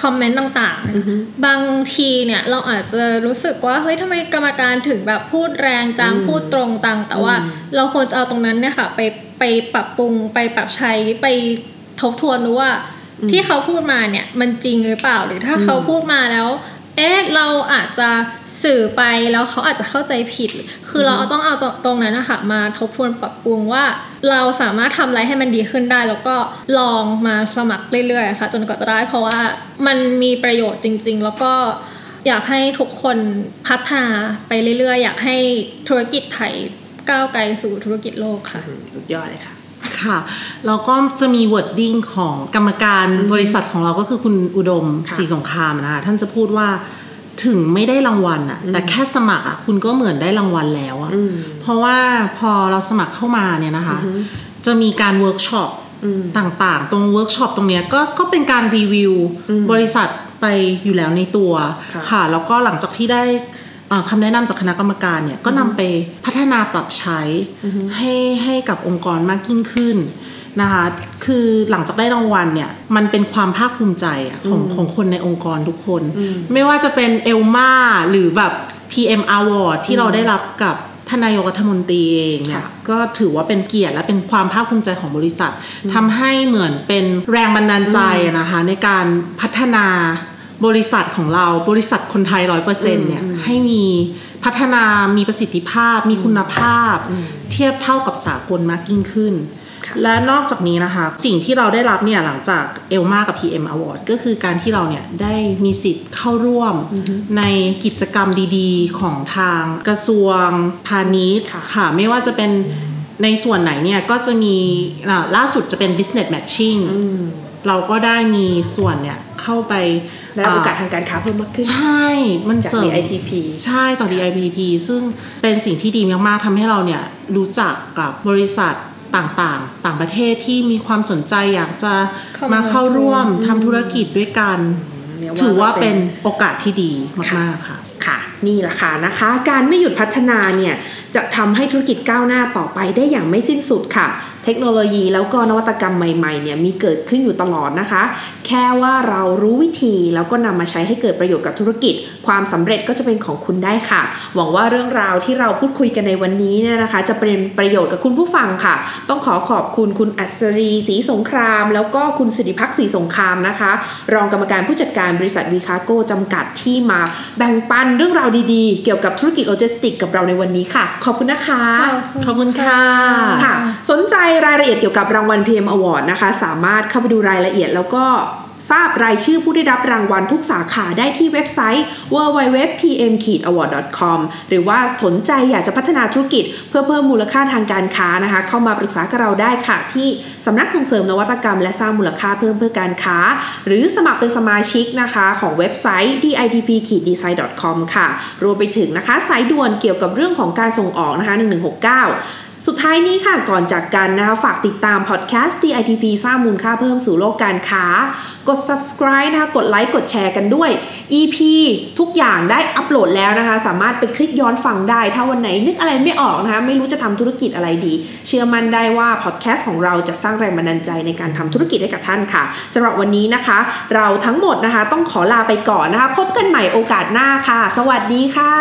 S3: คอมเมนต์ต่างๆ บางทีเนี่ยเราอาจจะรู้สึกว่าเฮ้ยทำไมกรรมการถึงแบบพูดแรงจังพูดตรงจัง แต่ว่าเราควรจะเอาตรงนั้นเนี่ยค่ะ ไปไปปรับปรุงไปปรับใช้ไปทบทวนดูว่าที่เขาพูดมาเนี่ยมันจริงหรือเปล่าหรือถ้าเขาพูดมาแล้ว เอ๊ะเราอาจจะสื่อไปแล้วเขาอาจจะเข้าใจผิด คือเราต้องเอาตรงตรงนั้นนะคะมาทบทวนปรับปรุงว่า เราสามารถทำอะไรให้มันดีขึ้นได้ แล้วก็ลองมาสมัครเรื่อยๆค่ะจนกว่าจะได้เพราะว่ามันมีประโยชน์จริง ๆ แล้วก็อยากให้ทุกคนพัฒนาไปเรื่อยๆ อยากให้ธุรกิจไทยก้าวไกลสู่ธุรกิจโลกค่ะ
S1: สุดยอดเลยค่ะ
S2: ค่ะ แล้วก็จะมี wording ของกรรมการบริษัทของเราก็คือคุณอุดม
S1: ค่ะ
S2: ศรีสงครามนะคะท่านจะพูดว่าถึงไม่ได้รางวัลอะแต่แค่สมัครอะคุณก็เหมือนได้รางวัลแล้วอะเพราะว่าพอเราสมัครเข้ามาเนี่ยนะคะ จะมีการเวิร์กช็อปต่างๆ ตรงเวิร์กช็อปตรงเนี้ยก็ก็เป็นการรีวิวบริษัทไปอยู่แล้วในตัว
S1: ค่ะ
S2: ค่ะแล้วก็หลังจากที่ได้เอ่อ คำแนะนำจากคณะกรรมการเนี่ยก็นำไปพัฒนาปรับใช้ให้ให้กับองค์กรมากยิ่งขึ้นนะคะคือหลังจากได้รางวัลเนี่ยมันเป็นความภาคภูมิใจอะของของคนในองค์กรทุกคน ไม่ว่าจะเป็นเอลมาหรือแบบ PM Award ที่เราได้รับกับท่านนายกรัฐมนตรีเองเนี่ย
S1: ค่ะ
S2: ก็ถือว่าเป็นเกียรติและเป็นความภาคภูมิใจของบริษัททำให้เหมือนเป็นแรงบันดาลใจนะคะในการพัฒนา บริษัทของเราบริษัทคนไทยร้อยเปอร์เซ็นต์เนี่ยให้มีพัฒนามีประสิทธิภาพ มีคุณภาพ เทียบเท่ากับสากลมากยิ่งขึ้น
S1: ค่ะ
S2: และนอกจากนี้นะคะ สิ่งที่เราได้รับเนี่ยหลังจากเอลมากับ PM Award ก็คือการที่เราเนี่ยได้มีสิทธิ์เข้าร่วมในกิจกรรมดีๆ ของทางกระทรวงพาณิชย์
S1: ค่ะ
S2: ค่ะไม่ว่าจะเป็นในส่วนไหนเนี่ยก็จะมีอ่าล่าสุดจะเป็น business matching เราก็ได้มีส่วนเนี่ยเข้าไป
S1: ได้รับโอกาสทางการค้าเพิ่มมากขึ้น
S2: ใช่ มัน
S1: จาก
S2: เสริม
S1: DITP
S2: ใช่จาก DIPP ซึ่งเป็นสิ่งที่ดีมากๆทำให้เราเนี่ยรู้จักกับบริษัทต่างๆ ต่างประเทศที่มีความสนใจอยากจะ
S3: เข้ามา
S2: มาเข้าร่วมทำธุรกิจด้วยกัน
S1: เนี่ย
S2: ถือว่า
S1: ก็
S2: เป็นโอกาสที่ดีมากๆค่ะ
S1: ค่ะ นี่แหละค่ะนะคะ การไม่หยุดพัฒนาเนี่ย จะทำให้ธุรกิจก้าวหน้าต่อไปได้อย่างไม่สิ้นสุดค่ะ เทคโนโลยีแล้วก็นวัตกรรมใหม่ๆเนี่ยมีเกิดขึ้นอยู่ตลอดนะคะ แค่ว่าเรารู้วิธีแล้วก็นำมาใช้ให้เกิดประโยชน์กับธุรกิจ ความสำเร็จก็จะเป็นของคุณได้ค่ะ หวังว่าเรื่องราวที่เราพูดคุยกันในวันนี้เนี่ยนะคะ จะเป็นประโยชน์กับคุณผู้ฟังค่ะ ต้องขอขอบคุณคุณอัศรีศรีสงคราม แล้วก็คุณสิริพักษ์ศรีสงครามนะคะ รองกรรมการผู้จัดการบริษัทวีคาโกจำกัดที่มาแบ่งปันเรื่องราวดีๆ เกี่ยวกับธุรกิจโลจิสติกกับเราในวันนี้ค่ะ ขอบคุณนะคะ
S2: ขอบคุณค่ะ
S1: ค่ะ สนใจรายละเอียดเกี่ยวกับรางวัล PM Award นะคะ สามารถเข้าไปดูรายละเอียดแล้วก็ ทราบรายชื่อผู้ได้รับรางวัลทุกสาขาได้ที่เว็บไซต์ www.pm-award.com หรือว่าสนใจอยากจะพัฒนาธุรกิจ เพื่อเพิ่มมูลค่าทางการค้านะคะ เข้ามาปรึกษากับเราได้ค่ะ ที่สำนักส่งเสริมนวัตกรรม และสร้างมูลค่าเพิ่มเพื่อการค้า หรือสมัครเป็นสมาชิกนะคะของเว็บไซต์ ditp-design.com ค่ะ รวมไปถึงนะคะสายด่วนเกี่ยวกับเรื่องของการส่งออกนะคะ1169 สุดท้ายนี้ค่ะก่อนจากกันนะคะฝากติดตามพอดแคสต์ DITP สร้างมูลค่าเพิ่มสู่โลกการค้า กด subscribe นะคะกดไลค์กดแชร์กันด้วย EP ทุกอย่างได้อัปโหลดแล้วนะคะ สามารถไปคลิกย้อนฟังได้ ถ้าวันไหนนึกอะไรไม่ออกนะคะ ไม่รู้จะทำธุรกิจอะไรดี เชื่อมั่นได้ว่าพอดแคสต์ของเราจะสร้างแรงบันดาลใจในการทำธุรกิจให้กับท่านค่ะสำหรับวันนี้นะคะ เราทั้งหมดนะคะต้องขอลาไปก่อนนะคะ พบกันใหม่โอกาสหน้าค่ะ สวัสดีค่ะ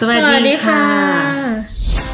S2: สวัสดีค่ะ